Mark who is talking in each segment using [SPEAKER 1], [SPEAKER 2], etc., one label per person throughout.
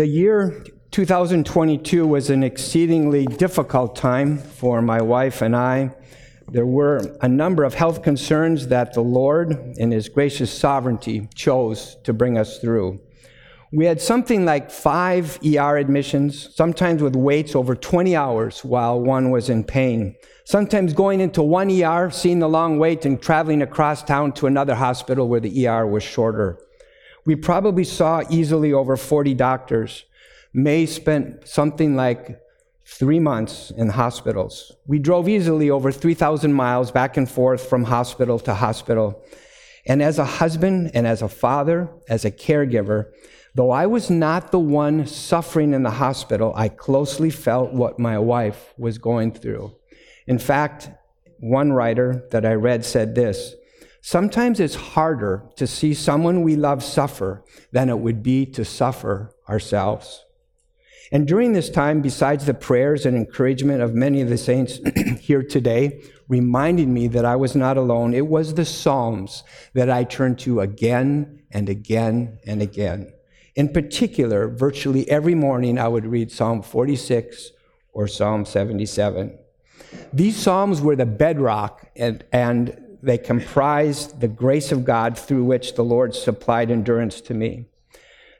[SPEAKER 1] The year 2022 was an exceedingly difficult time for my wife and I. There were a number of health concerns that the Lord, in His gracious sovereignty, chose to bring us through. We had something like five ER admissions, sometimes with waits over 20 hours while one was in pain. Sometimes going into one ER, seeing the long wait, and traveling across town to another hospital where the ER was shorter. We probably saw easily over 40 doctors. May spent something like three months in hospitals. We drove easily over 3,000 miles back and forth from hospital to hospital. And as a husband and as a father, as a caregiver, though I was not the one suffering in the hospital, I closely felt what my wife was going through. In fact, one writer that I read said this Sometimes it's harder to see someone we love suffer than it would be to suffer ourselves. And during this time, besides the prayers and encouragement of many of the saints here today, reminding me that I was not alone, it was the Psalms that I turned to again and again and again. In particular, virtually every morning I would read Psalm 46 or Psalm 77. These Psalms were the bedrock and, and they comprised the grace of God through which the Lord supplied endurance to me.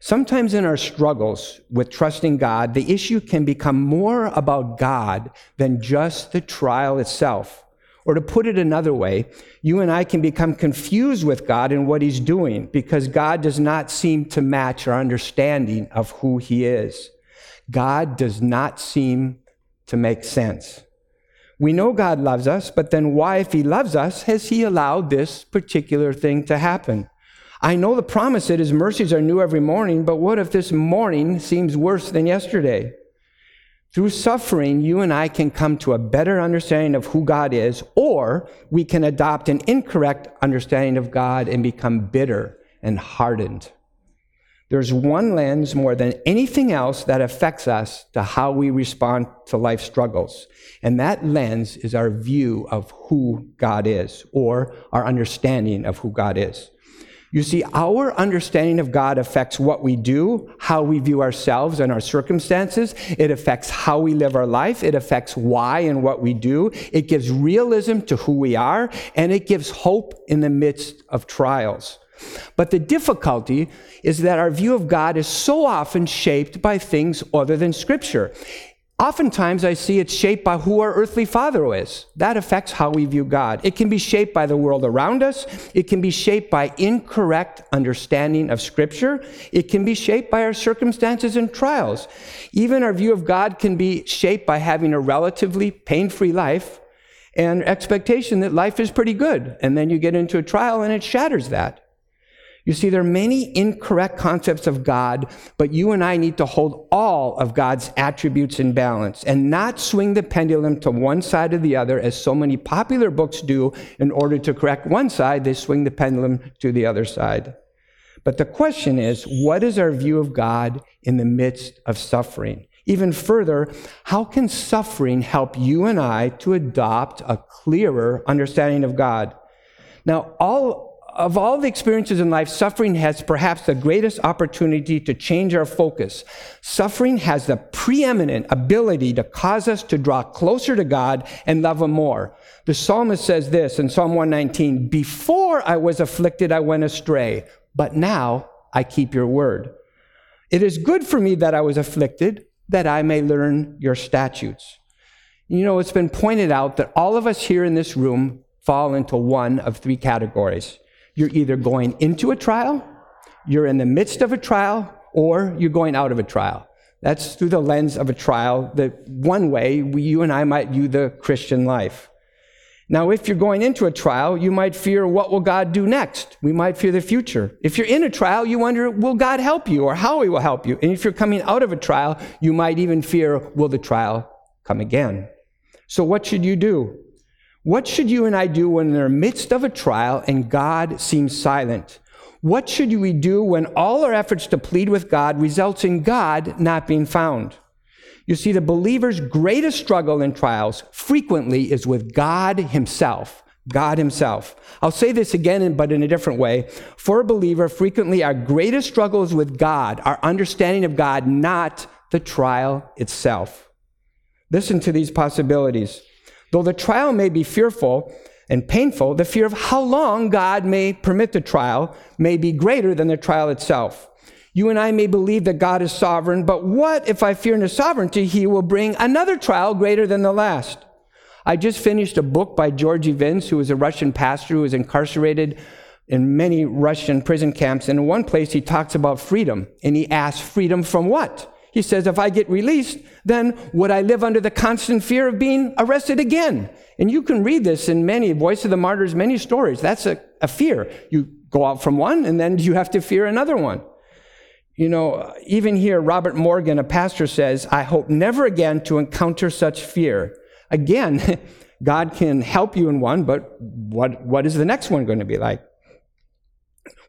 [SPEAKER 1] Sometimes in our struggles with trusting God, the issue can become more about God than just the trial itself. Or to put it another way, you and I can become confused with God and what He's doing because God does not seem to match our understanding of who He is. God does not seem to make sense. We know God loves us, but then why, if He loves us, has He allowed this particular thing to happen? I know the promise that his mercies are new every morning, but what if this morning seems worse than yesterday? Through suffering, you and I can come to a better understanding of who God is, or we can adopt an incorrect understanding of God and become bitter and hardened. There's one lens more than anything else that affects us to how we respond to life struggles. And that lens is our view of who God is, or our understanding of who God is. You see, our understanding of God affects what we do, how we view ourselves and our circumstances. It affects how we live our life. It affects why and what we do. It gives realism to who we are, and it gives hope in the midst of trials. But the difficulty is that our view of God is so often shaped by things other than Scripture. Oftentimes, I see it's shaped by who our earthly father is. That affects how we view God. It can be shaped by the world around us. It can be shaped by incorrect understanding of Scripture. It can be shaped by our circumstances and trials. Even our view of God can be shaped by having a relatively pain free life and expectation that life is pretty good. And then you get into a trial and it shatters that. You see, there are many incorrect concepts of God, but you and I need to hold all of God's attributes in balance and not swing the pendulum to one side or the other, as so many popular books do. In order to correct one side, they swing the pendulum to the other side. But the question is what is our view of God in the midst of suffering? Even further, how can suffering help you and I to adopt a clearer understanding of God? Now, all of all the experiences in life, suffering has perhaps the greatest opportunity to change our focus. Suffering has the preeminent ability to cause us to draw closer to God and love Him more. The psalmist says this in Psalm 119 Before I was afflicted, I went astray, but now I keep your word. It is good for me that I was afflicted, that I may learn your statutes. You know, it's been pointed out that all of us here in this room fall into one of three categories. You're either going into a trial, you're in the midst of a trial, or you're going out of a trial. That's through the lens of a trial, the one way we, you and I might view the Christian life. Now, if you're going into a trial, you might fear what will God do next? We might fear the future. If you're in a trial, you wonder, will God help you or how he will help you? And if you're coming out of a trial, you might even fear, will the trial come again? So what should you do? What should you and I do when in the midst of a trial and God seems silent? What should we do when all our efforts to plead with God results in God not being found? You see, the believer's greatest struggle in trials frequently is with God himself. God Himself. I'll say this again, but in a different way. For a believer, frequently our greatest struggle is with God, our understanding of God, not the trial itself. Listen to these possibilities. Though the trial may be fearful and painful, the fear of how long God may permit the trial may be greater than the trial itself. You and I may believe that God is sovereign, but what if I fear in his sovereignty, he will bring another trial greater than the last? I just finished a book by Georgy Vins, who was a Russian pastor who was incarcerated in many Russian prison camps. And in one place, he talks about freedom. And he asks, freedom from what? He says, if I get released, then would I live under the constant fear of being arrested again? And you can read this in many, Voice of the Martyrs, many stories. That's a, a fear. You go out from one, and then you have to fear another one. You know, even here, Robert Morgan, a pastor, says, I hope never again to encounter such fear. Again, God can help you in one, but what, what is the next one going to be like?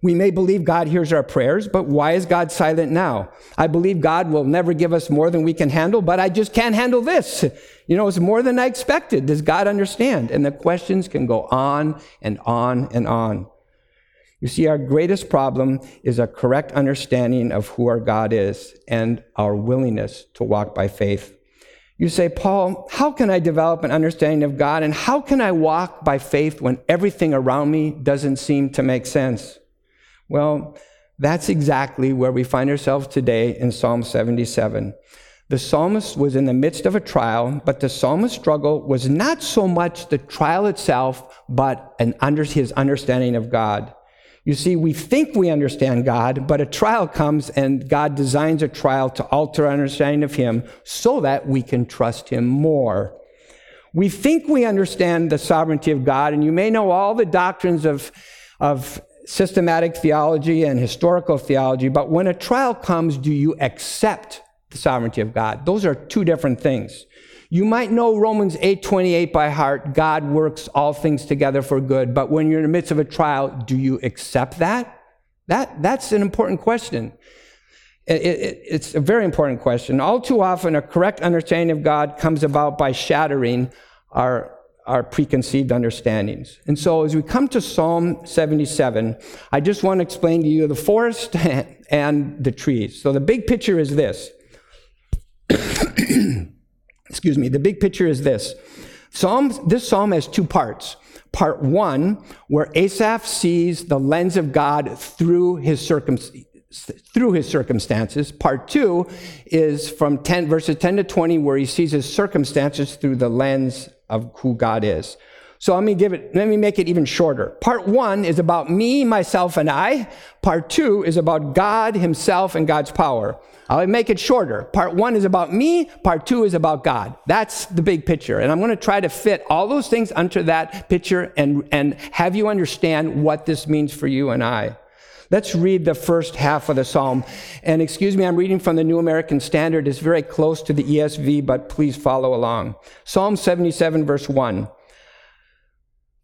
[SPEAKER 1] We may believe God hears our prayers, but why is God silent now? I believe God will never give us more than we can handle, but I just can't handle this. You know, it's more than I expected. Does God understand? And the questions can go on and on and on. You see, our greatest problem is a correct understanding of who our God is and our willingness to walk by faith. You say, Paul, how can I develop an understanding of God and how can I walk by faith when everything around me doesn't seem to make sense? Well, that's exactly where we find ourselves today in Psalm 77. The psalmist was in the midst of a trial, but the psalmist's struggle was not so much the trial itself, but an under, his understanding of God. You see, we think we understand God, but a trial comes and God designs a trial to alter our understanding of Him so that we can trust Him more. We think we understand the sovereignty of God, and you may know all the doctrines of, of systematic theology and historical theology, but when a trial comes, do you accept the sovereignty of God? Those are two different things. You might know Romans 8:28 by heart, God works all things together for good, but when you're in the midst of a trial, do you accept that? That that's an important question. It, it, it's a very important question. All too often, a correct understanding of God comes about by shattering our, our preconceived understandings. And so, as we come to Psalm 77, I just want to explain to you the forest and the trees. So, the big picture is this excuse me, the big picture is this. Psalm, this psalm has two parts. Part one, where Asaph sees the lens of God through his circumstances through his circumstances. Part two is from 10, verses 10 to 20, where he sees his circumstances through the lens of who God is. So let me give it, let me make it even shorter. Part one is about me, myself, and I. Part two is about God himself and God's power. I'll make it shorter. Part one is about me. Part two is about God. That's the big picture. And I'm going to try to fit all those things under that picture and, and have you understand what this means for you and I. Let's read the first half of the psalm. And excuse me, I'm reading from the New American Standard. It's very close to the ESV, but please follow along. Psalm 77, verse 1.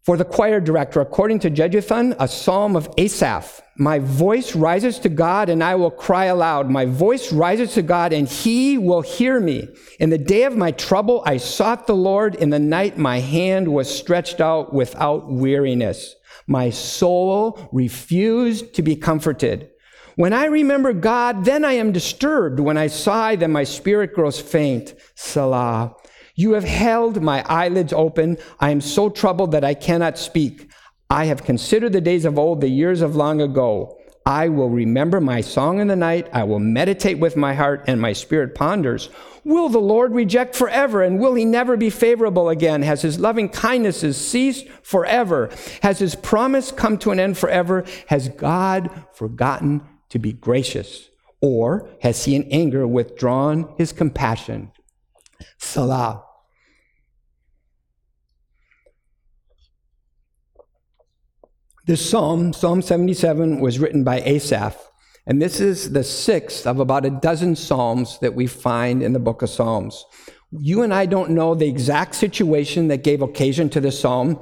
[SPEAKER 1] For the choir director, according to Jeduthun, a psalm of Asaph. My voice rises to God and I will cry aloud. My voice rises to God and he will hear me. In the day of my trouble, I sought the Lord. In the night, my hand was stretched out without weariness. My soul refused to be comforted. When I remember God, then I am disturbed. When I sigh, then my spirit grows faint. Selah. You have held my eyelids open. I am so troubled that I cannot speak. I have considered the days of old, the years of long ago. I will remember my song in the night. I will meditate with my heart, and my spirit ponders. Will the Lord reject forever, and will he never be favorable again? Has his loving kindnesses ceased forever? Has his promise come to an end forever? Has God forgotten to be gracious? Or has he in anger withdrawn his compassion? Selah. This psalm, Psalm 77, was written by Asaph, and this is the sixth of about a dozen psalms that we find in the book of Psalms. You and I don't know the exact situation that gave occasion to this psalm.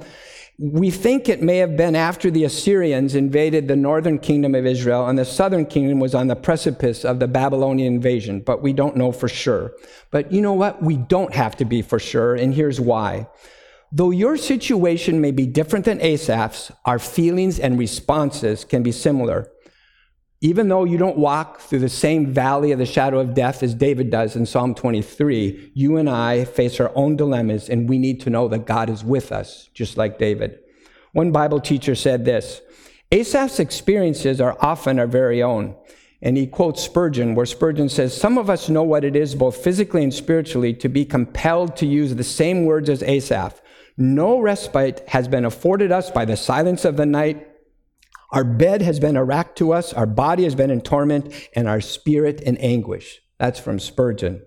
[SPEAKER 1] We think it may have been after the Assyrians invaded the northern kingdom of Israel and the southern kingdom was on the precipice of the Babylonian invasion, but we don't know for sure. But you know what? We don't have to be for sure, and here's why. Though your situation may be different than Asaph's, our feelings and responses can be similar. Even though you don't walk through the same valley of the shadow of death as David does in Psalm 23, you and I face our own dilemmas, and we need to know that God is with us, just like David. One Bible teacher said this Asaph's experiences are often our very own. And he quotes Spurgeon, where Spurgeon says, Some of us know what it is, both physically and spiritually, to be compelled to use the same words as Asaph. No respite has been afforded us by the silence of the night. Our bed has been a rack to us, our body has been in torment, and our spirit in anguish. That's from Spurgeon.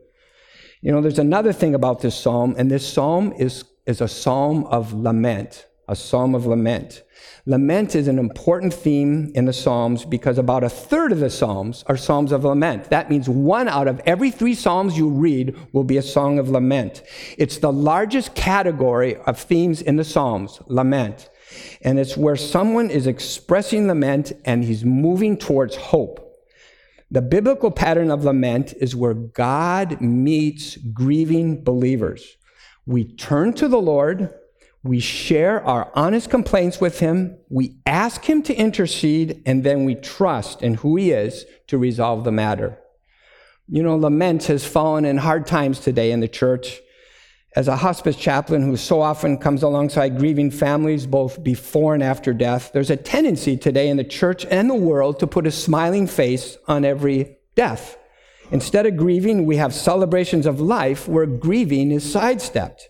[SPEAKER 1] You know, there's another thing about this psalm, and this psalm is, is a psalm of lament, a psalm of lament. Lament is an important theme in the Psalms because about a third of the Psalms are Psalms of lament. That means one out of every three Psalms you read will be a song of lament. It's the largest category of themes in the Psalms, lament. And it's where someone is expressing lament and he's moving towards hope. The biblical pattern of lament is where God meets grieving believers. We turn to the Lord we share our honest complaints with him, we ask him to intercede, and then we trust in who he is to resolve the matter. You know, lament has fallen in hard times today in the church. As a hospice chaplain who so often comes alongside grieving families both before and after death, there's a tendency today in the church and the world to put a smiling face on every death. Instead of grieving, we have celebrations of life where grieving is sidestepped.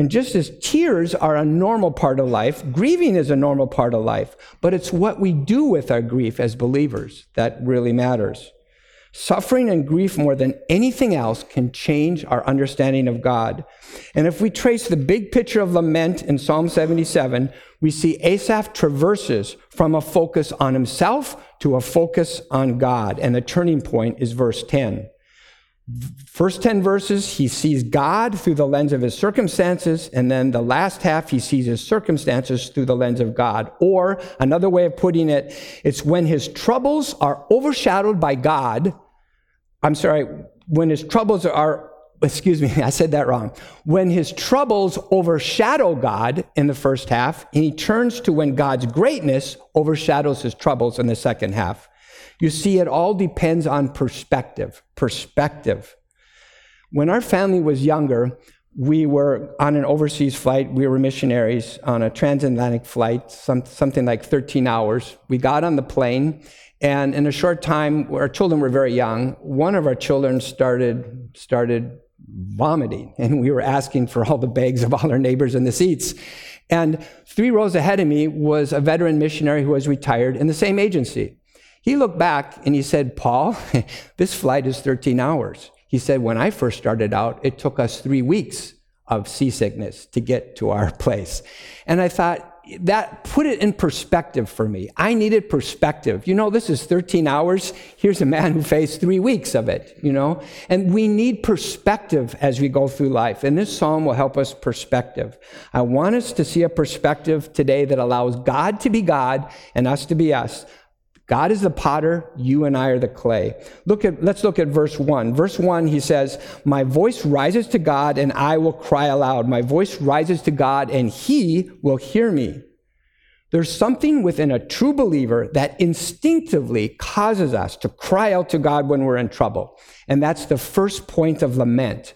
[SPEAKER 1] And just as tears are a normal part of life, grieving is a normal part of life, but it's what we do with our grief as believers that really matters. Suffering and grief, more than anything else, can change our understanding of God. And if we trace the big picture of lament in Psalm 77, we see Asaph traverses from a focus on himself to a focus on God. And the turning point is verse 10. First 10 verses, he sees God through the lens of his circumstances, and then the last half, he sees his circumstances through the lens of God. Or another way of putting it, it's when his troubles are overshadowed by God. I'm sorry, when his troubles are, excuse me, I said that wrong. When his troubles overshadow God in the first half, and he turns to when God's greatness overshadows his troubles in the second half. You see, it all depends on perspective. Perspective. When our family was younger, we were on an overseas flight. We were missionaries on a transatlantic flight, some, something like 13 hours. We got on the plane, and in a short time, our children were very young. One of our children started, started vomiting, and we were asking for all the bags of all our neighbors in the seats. And three rows ahead of me was a veteran missionary who was retired in the same agency. He looked back and he said, Paul, this flight is 13 hours. He said, when I first started out, it took us three weeks of seasickness to get to our place. And I thought, that put it in perspective for me. I needed perspective. You know, this is 13 hours. Here's a man who faced three weeks of it, you know? And we need perspective as we go through life. And this psalm will help us perspective. I want us to see a perspective today that allows God to be God and us to be us. God is the potter, you and I are the clay. Look at, let's look at verse 1. Verse 1, he says, My voice rises to God and I will cry aloud. My voice rises to God and he will hear me. There's something within a true believer that instinctively causes us to cry out to God when we're in trouble. And that's the first point of lament.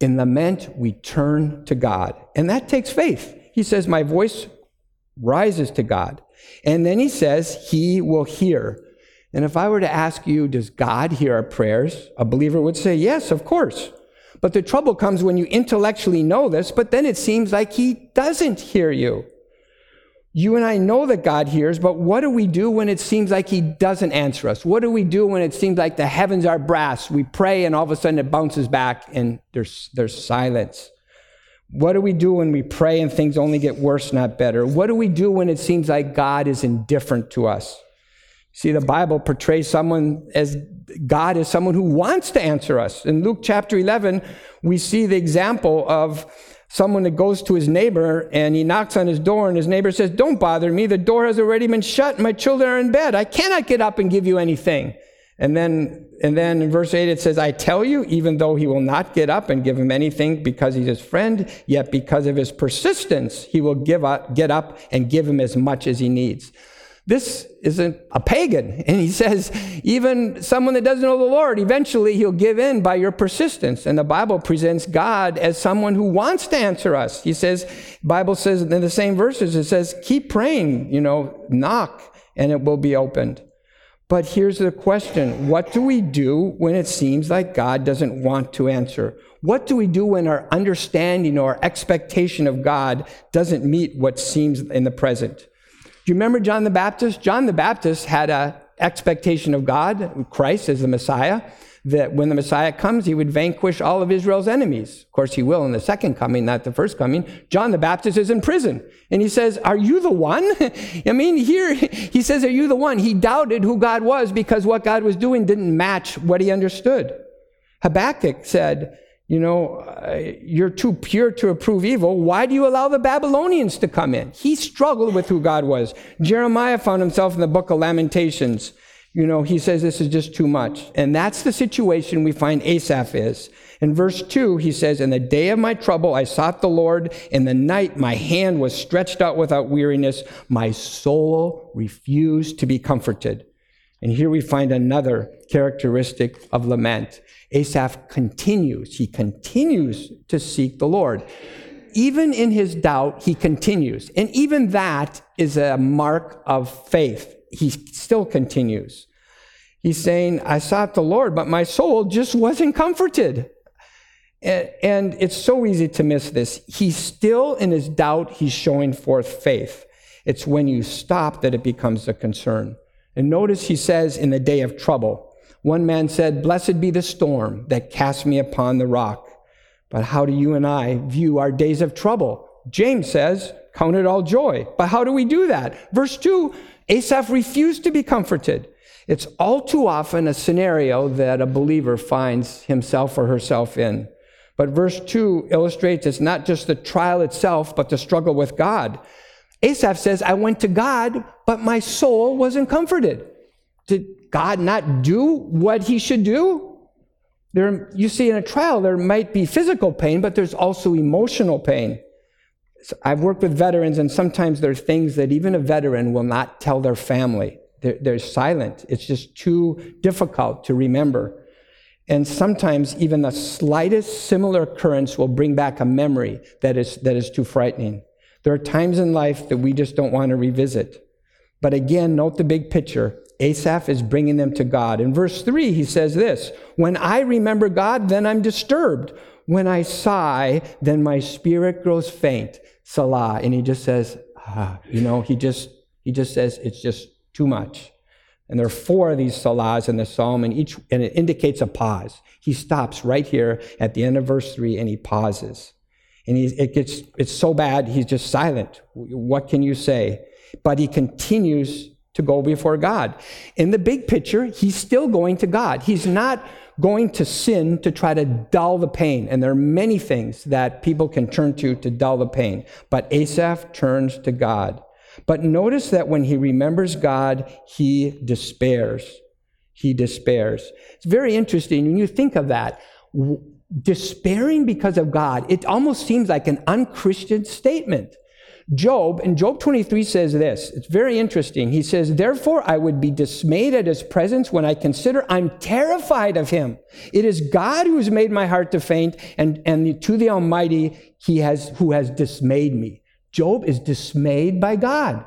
[SPEAKER 1] In lament, we turn to God. And that takes faith. He says, My voice rises to God. And then he says, He will hear. And if I were to ask you, does God hear our prayers? A believer would say, Yes, of course. But the trouble comes when you intellectually know this, but then it seems like He doesn't hear you. You and I know that God hears, but what do we do when it seems like He doesn't answer us? What do we do when it seems like the heavens are brass? We pray and all of a sudden it bounces back and there's, there's silence. What do we do when we pray and things only get worse, not better? What do we do when it seems like God is indifferent to us? See, the Bible portrays someone as God as someone who wants to answer us. In Luke chapter 11, we see the example of someone that goes to his neighbor and he knocks on his door, and his neighbor says, Don't bother me. The door has already been shut. My children are in bed. I cannot get up and give you anything. And then, and then in verse 8 it says, I tell you, even though he will not get up and give him anything because he's his friend, yet because of his persistence, he will give up, get up and give him as much as he needs. This isn't a pagan. And he says, even someone that doesn't know the Lord, eventually he'll give in by your persistence. And the Bible presents God as someone who wants to answer us. He says, Bible says in the same verses, it says, keep praying, you know, knock and it will be opened. But here's the question. What do we do when it seems like God doesn't want to answer? What do we do when our understanding or expectation of God doesn't meet what seems in the present? Do you remember John the Baptist? John the Baptist had an expectation of God, Christ as the Messiah, that when the Messiah comes, he would vanquish all of Israel's enemies. Of course, he will in the second coming, not the first coming. John the Baptist is in prison. And he says, Are you the one? I mean, here he says, Are you the one? He doubted who God was because what God was doing didn't match what he understood. Habakkuk said, you know, uh, you're too pure to approve evil. Why do you allow the Babylonians to come in? He struggled with who God was. Jeremiah found himself in the book of Lamentations. You know, he says this is just too much. And that's the situation we find Asaph is. In verse 2, he says, In the day of my trouble, I sought the Lord. In the night, my hand was stretched out without weariness. My soul refused to be comforted. And here we find another characteristic of lament. Asaph continues. He continues to seek the Lord. Even in his doubt, he continues. And even that is a mark of faith. He still continues. He's saying, I sought the Lord, but my soul just wasn't comforted. And, it's so easy to miss this. He's still in his doubt, he's showing forth faith. It's when you stop that it becomes a concern. And notice he says, in the day of trouble. One man said, Blessed be the storm that cast me upon the rock. But how do you and I view our days of trouble? James says, Count it all joy. But how do we do that? Verse 2 Asaph refused to be comforted. It's all too often a scenario that a believer finds himself or herself in. But verse 2 illustrates it's not just the trial itself, but the struggle with God. Asaph says, I went to God, but my soul wasn't comforted. Did God not do what he should do? There, you see, in a trial, there might be physical pain, but there's also emotional pain. I've worked with veterans, and sometimes there's things that even a veteran will not tell their family. They're, they're silent. It's just too difficult to remember. And sometimes even the slightest similar occurrence will bring back a memory that is, that is too frightening. There are times in life that we just don't want to revisit. But again, note the big picture. Asaph is bringing them to God. In verse 3, he says this When I remember God, then I'm disturbed. When I sigh, then my spirit grows faint. Selah. And he just says, ah, you know, he just he just says it's just too much. And there are four of these selahs in the psalm, and each and it indicates a pause. He stops right here at the end of verse three and he pauses. And he, it gets it's so bad he's just silent. What can you say? But he continues to go before god. In the big picture he's still going to god. He's not going to sin to try to dull the pain. And there are many things that people can turn to to dull the pain. But asaph turns to god but notice that when he remembers god he despairs he despairs it's very interesting when you think of that despairing because of God, it almost seems like an unchristian statement. Job, in Job 23 says this. It's very interesting. He says, Therefore I would be dismayed at his presence when I consider I'm terrified of him. It is God who has made my heart to faint, and, and to the Almighty he has who has dismayed me. Job is dismayed by God.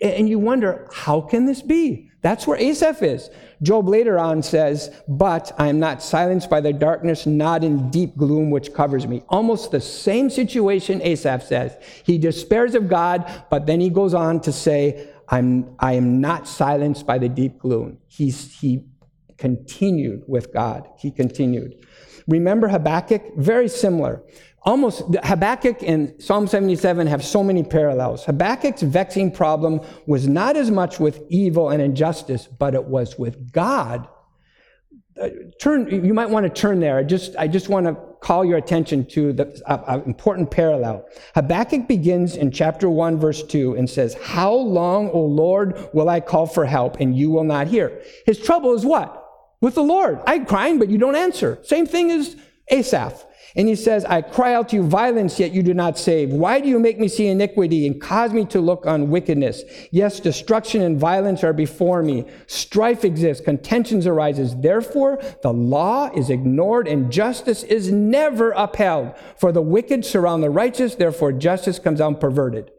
[SPEAKER 1] And you wonder, how can this be? That's where Asaph is. Job later on says, But I am not silenced by the darkness, not in deep gloom which covers me. Almost the same situation Asaph says. He despairs of God, but then he goes on to say, I'm, I am not silenced by the deep gloom. He's, he continued with God. He continued. Remember Habakkuk? Very similar almost Habakkuk and Psalm 77 have so many parallels. Habakkuk's vexing problem was not as much with evil and injustice, but it was with God. uh, turn, you might want to turn there. I just, I just want to call your attention to the uh, uh, important parallel. Habakkuk begins in chapter 1, verse 2, and says, How long, O Lord, will I call for help, and you will not hear? His trouble is what? With the Lord. I'm crying, but you don't answer. Same thing as Asaph. And he says, I cry out to you violence, yet you do not save. Why do you make me see iniquity and cause me to look on wickedness? Yes, destruction and violence are before me. Strife exists, contentions arises. Therefore, the law is ignored and justice is never upheld. For the wicked surround the righteous, therefore justice comes out perverted.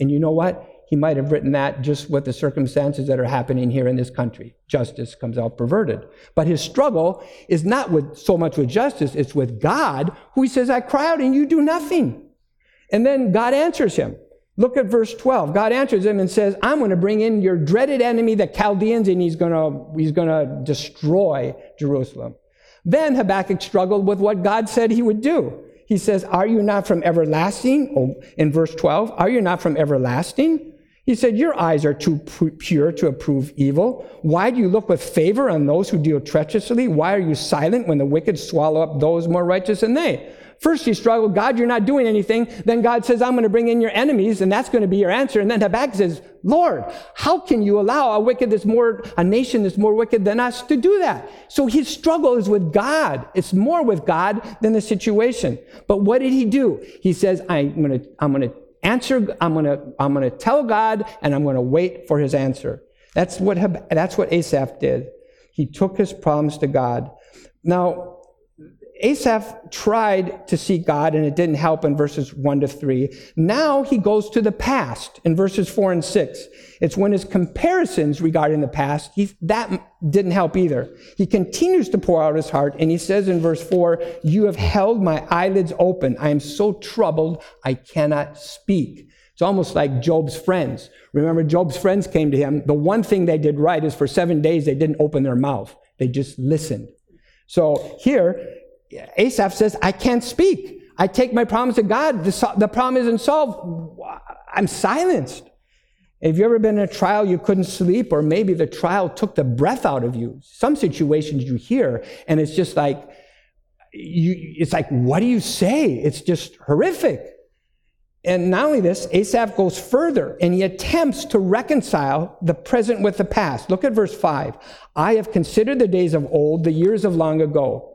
[SPEAKER 1] And you know what? He might have written that just with the circumstances that are happening here in this country. Justice comes out perverted. But his struggle is not with so much with justice, it's with God, who he says, I cry out and you do nothing. And then God answers him. Look at verse 12. God answers him and says, I'm going to bring in your dreaded enemy, the Chaldeans, and he's going to, he's going to destroy Jerusalem. Then Habakkuk struggled with what God said he would do. He says, Are you not from everlasting? Oh, in verse 12, are you not from everlasting? He said, Your eyes are too pure to approve evil. Why do you look with favor on those who deal treacherously? Why are you silent when the wicked swallow up those more righteous than they? First, you struggle, God, you're not doing anything. Then God says, I'm going to bring in your enemies, and that's going to be your answer. And then Habakkuk says, Lord, how can you allow a wicked that's more, a nation that's more wicked than us to do that? So his struggle is with God. It's more with God than the situation. But what did he do? He says, I'm going to, I'm going to answer, I'm going to, I'm going to tell God and I'm going to wait for his answer. That's what, that's what Asaph did. He took his problems to God. Now, Asaph tried to seek God and it didn't help in verses 1 to 3. Now he goes to the past in verses 4 and 6. It's when his comparisons regarding the past, he, that didn't help either. He continues to pour out his heart and he says in verse 4, You have held my eyelids open. I am so troubled, I cannot speak. It's almost like Job's friends. Remember, Job's friends came to him. The one thing they did right is for seven days they didn't open their mouth, they just listened. So here, Asaph says, I can't speak. I take my promise to God. The, the problem isn't solved. I'm silenced. Have you ever been in a trial you couldn't sleep, or maybe the trial took the breath out of you? Some situations you hear, and it's just like, you, it's like, what do you say? It's just horrific. And not only this, Asaph goes further and he attempts to reconcile the present with the past. Look at verse 5. I have considered the days of old, the years of long ago.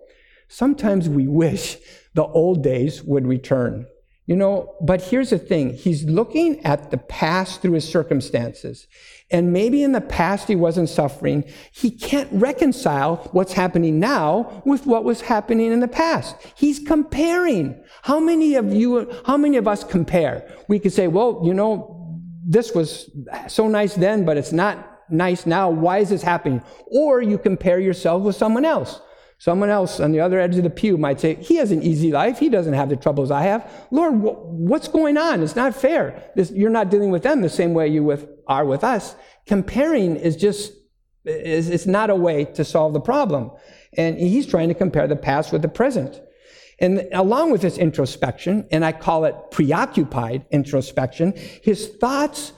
[SPEAKER 1] Sometimes we wish the old days would return. You know, but here's the thing. He's looking at the past through his circumstances. And maybe in the past he wasn't suffering. He can't reconcile what's happening now with what was happening in the past. He's comparing. How many of you, how many of us compare? We could say, well, you know, this was so nice then, but it's not nice now. Why is this happening? Or you compare yourself with someone else. Someone else on the other edge of the pew might say, He has an easy life. He doesn't have the troubles I have. Lord, what's going on? It's not fair. This, you're not dealing with them the same way you with, are with us. Comparing is just, is, it's not a way to solve the problem. And he's trying to compare the past with the present. And along with this introspection, and I call it preoccupied introspection, his thoughts,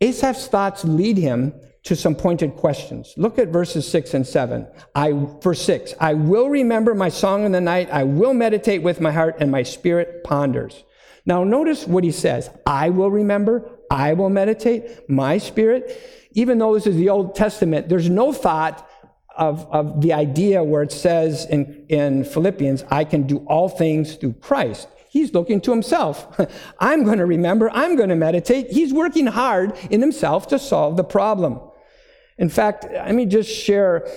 [SPEAKER 1] Asaph's thoughts lead him to some pointed questions. Look at verses 6 and 7. I, verse 6, I will remember my song in the night. I will meditate with my heart and my spirit ponders. Now notice what he says. I will remember. I will meditate. My spirit. Even though this is the Old Testament, there's no thought of, of the idea where it says in, in Philippians, I can do all things through Christ. He's looking to himself. I'm going to remember. I'm going to meditate. He's working hard in himself to solve the problem. In fact, let me just share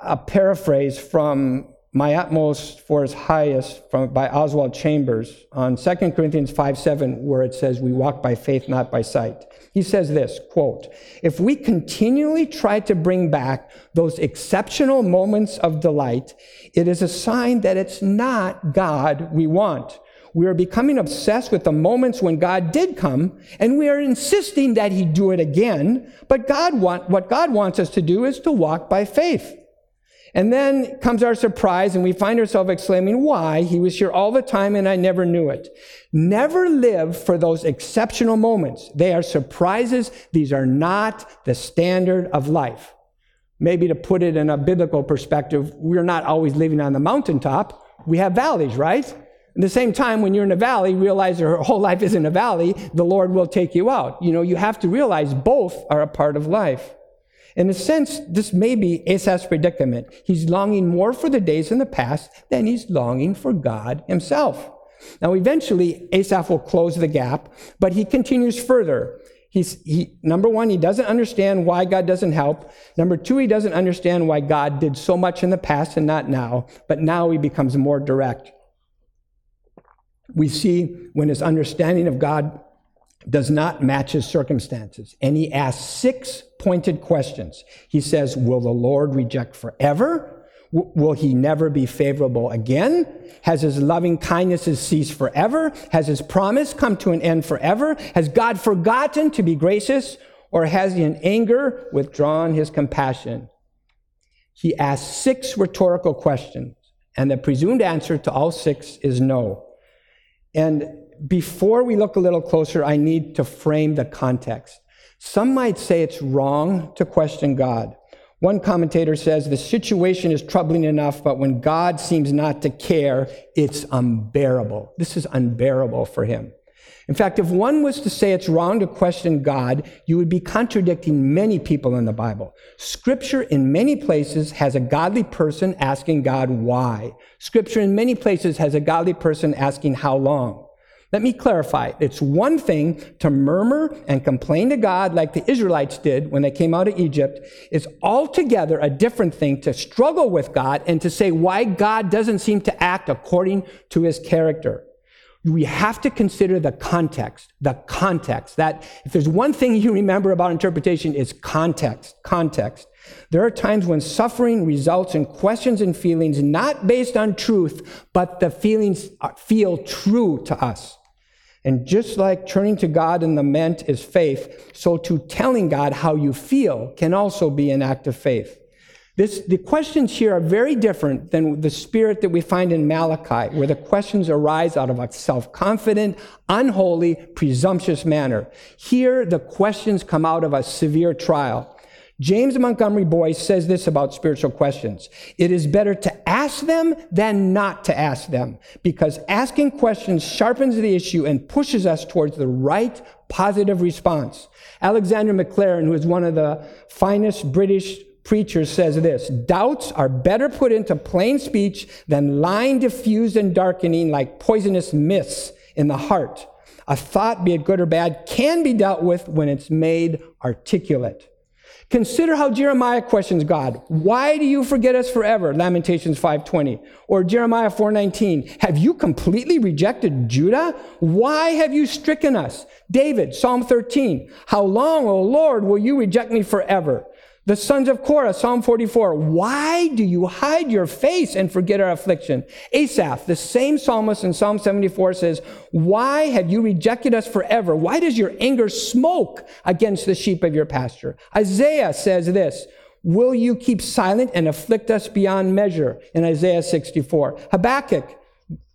[SPEAKER 1] a paraphrase from My Utmost for His Highest from, by Oswald Chambers on 2 Corinthians 5 7, where it says, We walk by faith, not by sight. He says this quote, If we continually try to bring back those exceptional moments of delight, it is a sign that it's not God we want. We are becoming obsessed with the moments when God did come, and we are insisting that He do it again. But God want, what God wants us to do is to walk by faith. And then comes our surprise, and we find ourselves exclaiming, Why? He was here all the time, and I never knew it. Never live for those exceptional moments. They are surprises. These are not the standard of life. Maybe to put it in a biblical perspective, we're not always living on the mountaintop. We have valleys, right? At the same time, when you're in a valley, realize your whole life isn't a valley, the Lord will take you out. You know, you have to realize both are a part of life. In a sense, this may be Asaph's predicament. He's longing more for the days in the past than he's longing for God himself. Now, eventually, Asaph will close the gap, but he continues further. He's, he, number one, he doesn't understand why God doesn't help. Number two, he doesn't understand why God did so much in the past and not now, but now he becomes more direct. We see when his understanding of God does not match his circumstances. And he asks six pointed questions. He says, Will the Lord reject forever? will he never be favorable again? Has his loving kindnesses ceased forever? Has his promise come to an end forever? Has God forgotten to be gracious? Or has he in anger withdrawn his compassion? He asks six rhetorical questions, and the presumed answer to all six is no. And before we look a little closer, I need to frame the context. Some might say it's wrong to question God. One commentator says the situation is troubling enough, but when God seems not to care, it's unbearable. This is unbearable for him. In fact, if one was to say it's wrong to question God, you would be contradicting many people in the Bible. Scripture in many places has a godly person asking God why. Scripture in many places has a godly person asking how long. Let me clarify. It's one thing to murmur and complain to God like the Israelites did when they came out of Egypt. It's altogether a different thing to struggle with God and to say why God doesn't seem to act according to his character. We have to consider the context, the context. That if there's one thing you remember about interpretation, it's context, context. There are times when suffering results in questions and feelings not based on truth, but the feelings uh, feel true to us. And just like turning to God in lament is faith, so to telling God how you feel can also be an act of faith. This, the questions here are very different than the spirit that we find in Malachi, where the questions arise out of a self confident, unholy, presumptuous manner. Here, the questions come out of a severe trial. James Montgomery Boice says this about spiritual questions. It is better to ask them than not to ask them because asking questions sharpens the issue and pushes us towards the right positive response. Alexander Maclaren, who is one of the finest British preachers, says this Doubts are better put into plain speech than lying diffused and darkening like poisonous mists in the heart. A thought, be it good or bad, can be dealt with when it's made articulate. Consider how Jeremiah questions God. Why do you forget us forever? Lamentations 5:20. Or Jeremiah 4:19. Have you completely rejected Judah? Why have you stricken us? David, Psalm 13. How long, O Lord, will you reject me forever? The sons of Korah, Psalm 44. Why do you hide your face and forget our affliction? Asaph, the same psalmist in Psalm 74 says, Why have you rejected us forever? Why does your anger smoke against the sheep of your pasture? Isaiah says this, Will you keep silent and afflict us beyond measure? In Isaiah 64. Habakkuk,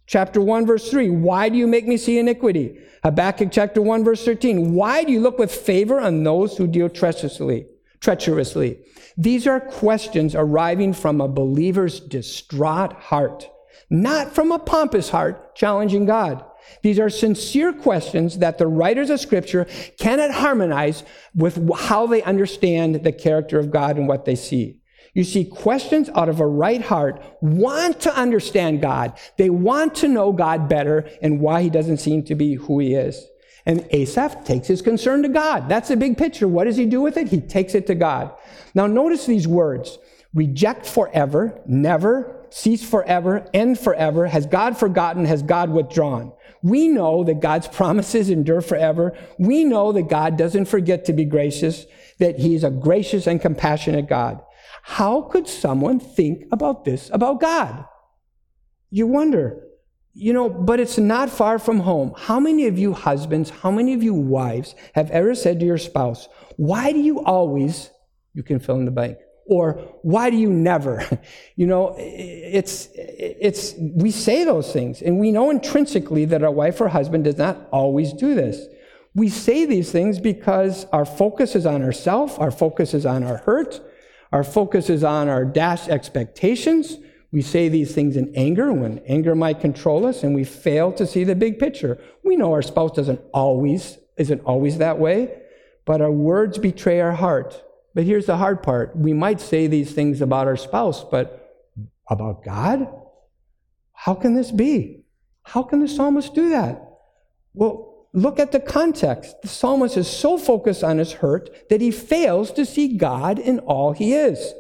[SPEAKER 1] chapter 1, verse 3. Why do you make me see iniquity? Habakkuk chapter 1, verse 13. Why do you look with favor on those who deal treacherously? Treacherously? These are questions arriving from a believer's distraught heart, not from a pompous heart challenging God. These are sincere questions that the writers of Scripture cannot harmonize with how they understand the character of God and what they see. You see, questions out of a right heart want to understand God. They want to know God better and why He doesn't seem to be who He is. And Asaph takes his concern to God. That's the big picture. What does he do with it? He takes it to God. Now, notice these words reject forever, never, cease forever, end forever. Has God forgotten? Has God withdrawn? We know that God's promises endure forever. We know that God doesn't forget to be gracious, that He's a gracious and compassionate God. How could someone think about this about God? You wonder, you know, but it's not far from home. How many of you husbands, how many of you wives have ever said to your spouse, why do you always, you can fill in the blank, or why do you never? You know, it's, it's, we say those things and we know intrinsically that our wife or husband does not always do this. We say these things because our focus is on ourselves, our focus is on our hurt, Our focus is on our dashed expectations. We say these things in anger when anger might control us, and we fail to see the big picture. We know our spouse doesn't always isn't always that way, but our words betray our heart. But here's the hard part. We might say these things about our spouse, but about God? How can this be? How can the psalmist do that? Well, look at the context. The psalmist is so focused on his hurt that he fails to see God in all he is.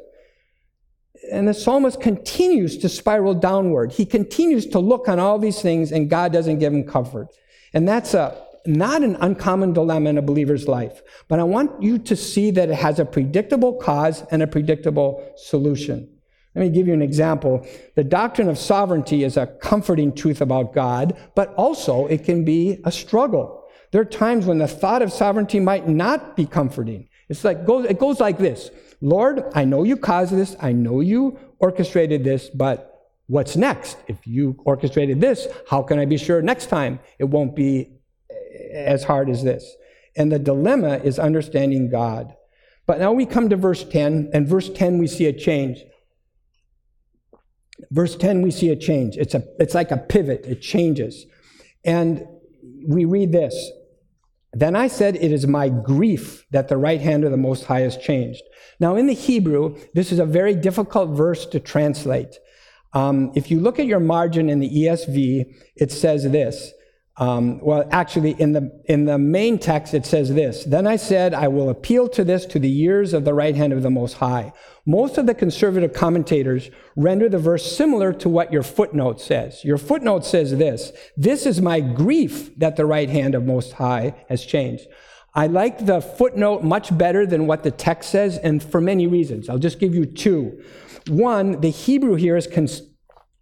[SPEAKER 1] And the psalmist continues to spiral downward. He continues to look on all these things, and God doesn't give him comfort. And that's a, not an uncommon dilemma in a believer's life. But I want you to see that it has a predictable cause and a predictable solution. Let me give you an example. The doctrine of sovereignty is a comforting truth about God, but also it can be a struggle. There are times when the thought of sovereignty might not be comforting. It's like it goes like this. Lord, I know you caused this. I know you orchestrated this, but what's next? If you orchestrated this, how can I be sure next time it won't be eh, as hard as this? And the dilemma is understanding God. But now we come to verse 10, and verse 10 we see a change. Verse 10, we see a change. It's, a, it's like a pivot, it changes. And we read this Then I said, It is my grief that the right hand of the Most High has changed. Now, in the Hebrew, this is a very difficult verse to translate. Um, if you look at your margin in the ESV, it says this um, well, actually, in the, in the main text, it says this Then I said, I will appeal to this to the ears of the right hand of the Most High. Most of the conservative commentators render the verse similar to what your footnote says. Your footnote says this This is my grief that the right hand of Most High has changed. I like the footnote much better than what the text says, and for many reasons. I'll just give you two. One, the Hebrew here is. Cons-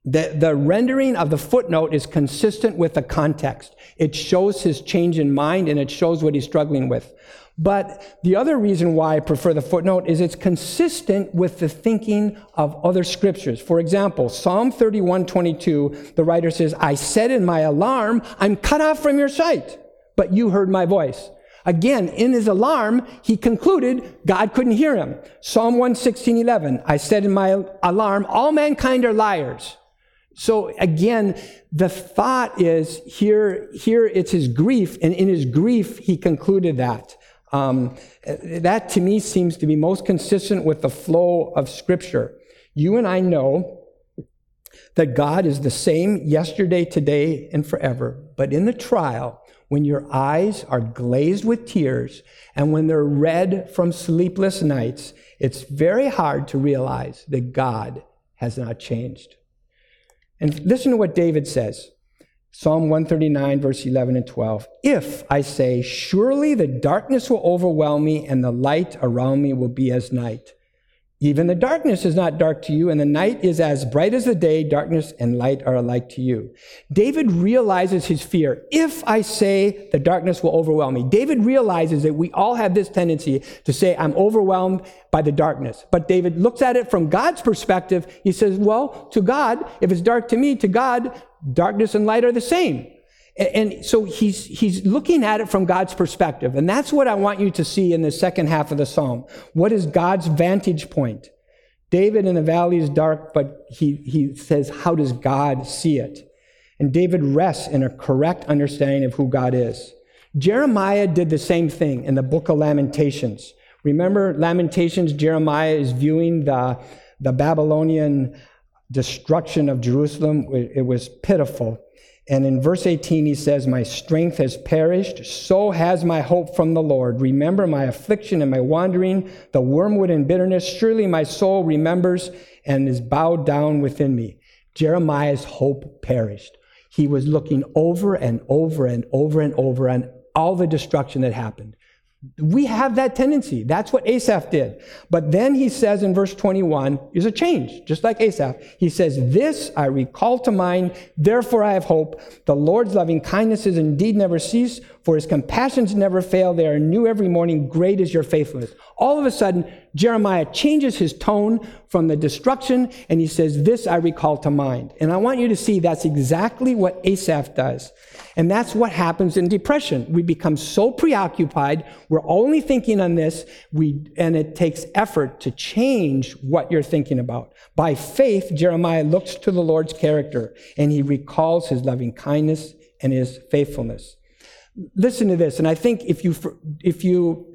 [SPEAKER 1] the, the rendering of the footnote is consistent with the context. It shows his change in mind and it shows what he's struggling with. But the other reason why I prefer the footnote is it's consistent with the thinking of other scriptures. For example, Psalm 31, 22, the writer says, I said in my alarm, I'm cut off from your sight, but you heard my voice. Again, in his alarm, he concluded God couldn't hear him. Psalm 116, 11, I said in my alarm, all mankind are liars. So again, the thought is here, here it's his grief, and in his grief, he concluded that. Um, that to me seems to be most consistent with the flow of Scripture. You and I know that God is the same yesterday, today, and forever. But in the trial, when your eyes are glazed with tears and when they're red from sleepless nights, it's very hard to realize that God has not changed. And listen to what David says Psalm 139, verse 11 and 12. If I say, Surely the darkness will overwhelm me, and the light around me will be as night. Even the darkness is not dark to you, and the night is as bright as the day. Darkness and light are alike to you. David realizes his fear. If I say the darkness will overwhelm me, David realizes that we all have this tendency to say, I'm overwhelmed by the darkness. But David looks at it from God's perspective. He says, Well, to God, if it's dark to me, to God, darkness and light are the same. And so he's, he's looking at it from God's perspective. And that's what I want you to see in the second half of the psalm. What is God's vantage point? David in the valley is dark, but he, he says, How does God see it? And David rests in a correct understanding of who God is. Jeremiah did the same thing in the book of Lamentations. Remember, Lamentations, Jeremiah is viewing the, the Babylonian destruction of Jerusalem. It was pitiful. And in verse 18, he says, My strength has perished, so has my hope from the Lord. Remember my affliction and my wandering, the wormwood and bitterness. Surely my soul remembers and is bowed down within me. Jeremiah's hope perished. He was looking over and over and over and over on all the destruction that happened. We have that tendency. That's what Asaph did. But then he says in verse 21, there's a change, just like Asaph. He says, This I recall to mind, therefore I have hope. The Lord's loving kindnesses indeed never cease, for his compassions never fail. They are new every morning. Great is your faithfulness. All of a sudden, Jeremiah changes his tone from the destruction and he says, This I recall to mind. And I want you to see that's exactly what Asaph does. And that's what happens in depression. We become so preoccupied, we're only thinking on this, we, and it takes effort to change what you're thinking about. By faith, Jeremiah looks to the Lord's character and he recalls his loving kindness and his faithfulness. Listen to this, and I think if you, if you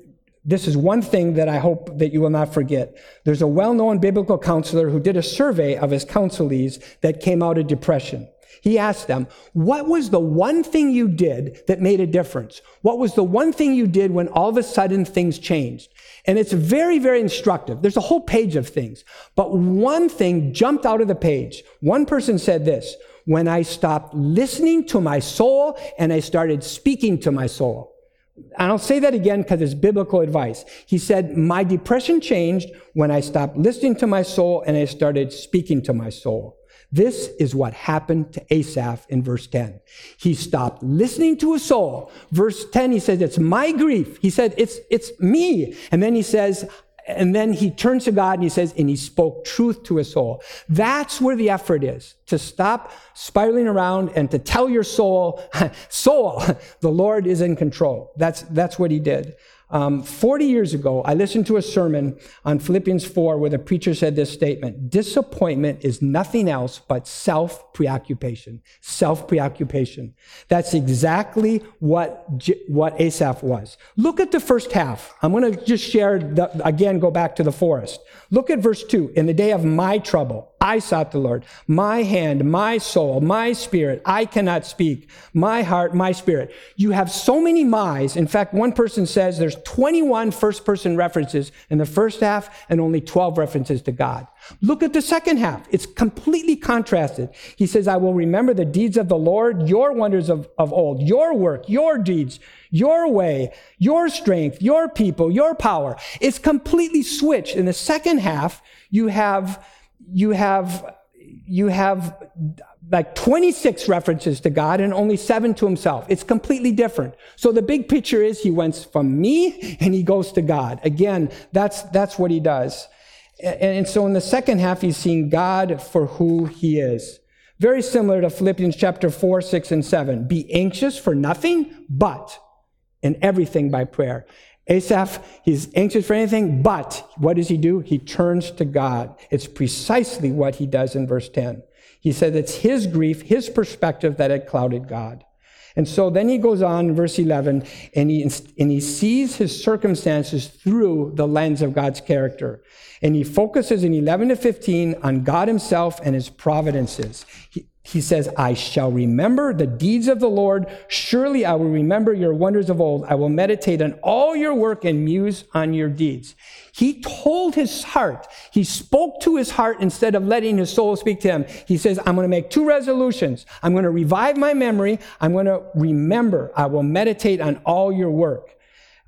[SPEAKER 1] this is one thing that I hope that you will not forget. There's a well-known biblical counselor who did a survey of his counselees that came out of depression. He asked them, what was the one thing you did that made a difference? What was the one thing you did when all of a sudden things changed? And it's very, very instructive. There's a whole page of things, but one thing jumped out of the page. One person said this, when I stopped listening to my soul and I started speaking to my soul. And I'll say that again because it's biblical advice. He said, My depression changed when I stopped listening to my soul and I started speaking to my soul. This is what happened to Asaph in verse 10. He stopped listening to his soul. Verse 10, he says, It's my grief. He said, It's, it's me. And then he says, and then he turns to God and he says, and he spoke truth to his soul. That's where the effort is to stop spiraling around and to tell your soul, soul, the Lord is in control. That's, that's what he did. Um, 40 years ago, I listened to a sermon on Philippians 4 where the preacher said this statement Disappointment is nothing else but self preoccupation. Self preoccupation. That's exactly what, what Asaph was. Look at the first half. I'm going to just share, the, again, go back to the forest. Look at verse 2. In the day of my trouble, I sought the Lord. My hand, my soul, my spirit, I cannot speak. My heart, my spirit. You have so many my's. In fact, one person says there's 21 first person references in the first half and only 12 references to God. Look at the second half. It's completely contrasted. He says, I will remember the deeds of the Lord, your wonders of, of old, your work, your deeds, your way, your strength, your people, your power. It's completely switched. In the second half, you have you have, you have like 26 references to God and only seven to himself. It's completely different. So the big picture is he went from me and he goes to God. Again, that's, that's what he does. And so in the second half, he's seeing God for who he is. Very similar to Philippians chapter 4, 6, and 7. Be anxious for nothing, but in everything by prayer. Asaph, he's anxious for anything, but what does he do? He turns to God. It's precisely what he does in verse 10. He said it's his grief, his perspective that had clouded God. And so then he goes on, verse 11, and he, and he sees his circumstances through the lens of God's character. And he focuses in 11 to 15 on God himself and his providences. He, he says, I shall remember the deeds of the Lord. Surely I will remember your wonders of old. I will meditate on all your work and muse on your deeds. He told his heart, he spoke to his heart instead of letting his soul speak to him. He says, I'm going to make two resolutions. I'm going to revive my memory. I'm going to remember. I will meditate on all your work.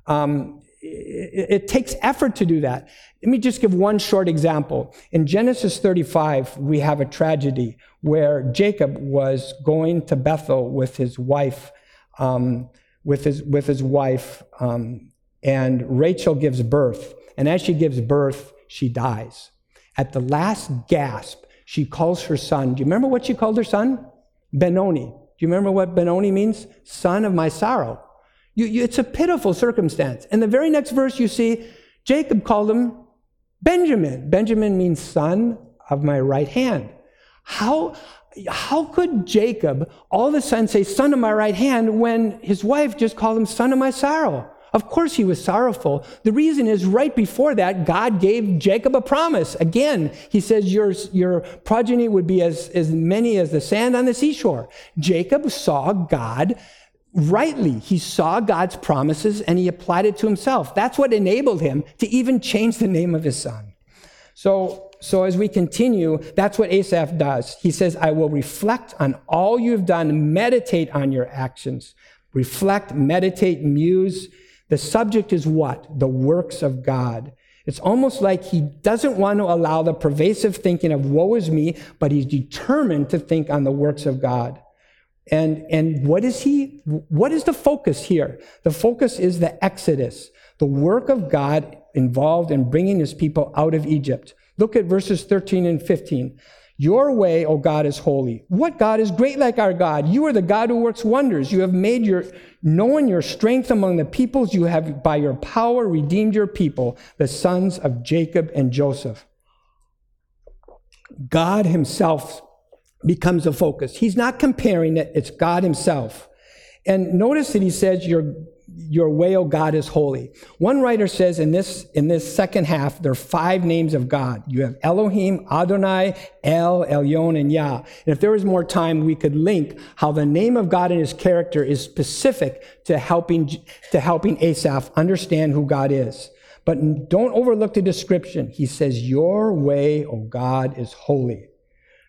[SPEAKER 1] Um, it, it takes effort to do that. Let me just give one short example. In Genesis 35, we have a tragedy where Jacob was going to Bethel with his wife, um, with his with his wife, um, and Rachel gives birth. And as she gives birth, she dies. At the last gasp, she calls her son. Do you remember what she called her son? Benoni. Do you remember what Benoni means? Son of my sorrow. You, you, it's a pitiful circumstance. And the very next verse you see, Jacob called him Benjamin. Benjamin means son of my right hand. How, how could Jacob all of a sudden say son of my right hand when his wife just called him son of my sorrow? Of course he was sorrowful. The reason is right before that, God gave Jacob a promise. Again, he says your, your progeny would be as, as many as the sand on the seashore. Jacob saw God rightly. He saw God's promises and he applied it to himself. That's what enabled him to even change the name of his son. So so as we continue, that's what Asaph does. He says, I will reflect on all you've done, meditate on your actions. Reflect, meditate, muse. The subject is what? The works of God. It's almost like he doesn't want to allow the pervasive thinking of woe is me, but he's determined to think on the works of God. And, and what is he, what is the focus here? The focus is the Exodus, the work of God involved in bringing his people out of Egypt. Look at verses 13 and 15. Your way, O God, is holy. What God is great like our God? You are the God who works wonders. You have made your known your strength among the peoples. You have by your power redeemed your people, the sons of Jacob and Joseph. God himself becomes a focus. He's not comparing it, it's God himself. And notice that he says your your way, O God, is holy. One writer says in this, in this second half, there are five names of God. You have Elohim, Adonai, El, Elyon, and Yah. And if there was more time, we could link how the name of God and his character is specific to helping, to helping Asaph understand who God is. But don't overlook the description. He says, Your way, O God, is holy.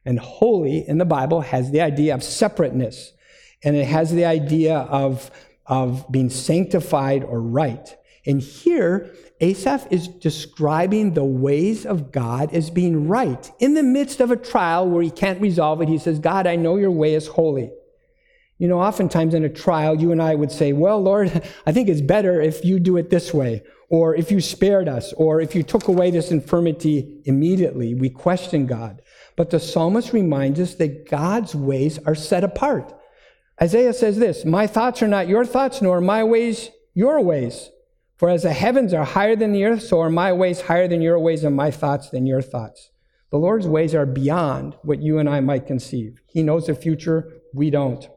[SPEAKER 1] And holy in the Bible has the idea of separateness, and it has the idea of of being sanctified or right. And here, Asaph is describing the ways of God as being right. In the midst of a trial where he can't resolve it, he says, God, I know your way is holy. You know, oftentimes in a trial, you and I would say, Well, Lord, I think it's better if you do it this way, or if you spared us, or if you took away this infirmity immediately. We question God. But the psalmist reminds us that God's ways are set apart. Isaiah says this My thoughts are not your thoughts, nor my ways your ways. For as the heavens are higher than the earth, so are my ways higher than your ways, and my thoughts than your thoughts. The Lord's ways are beyond what you and I might conceive. He knows the future, we don't.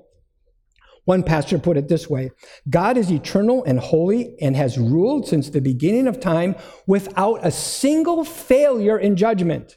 [SPEAKER 1] One pastor put it this way God is eternal and holy and has ruled since the beginning of time without a single failure in judgment.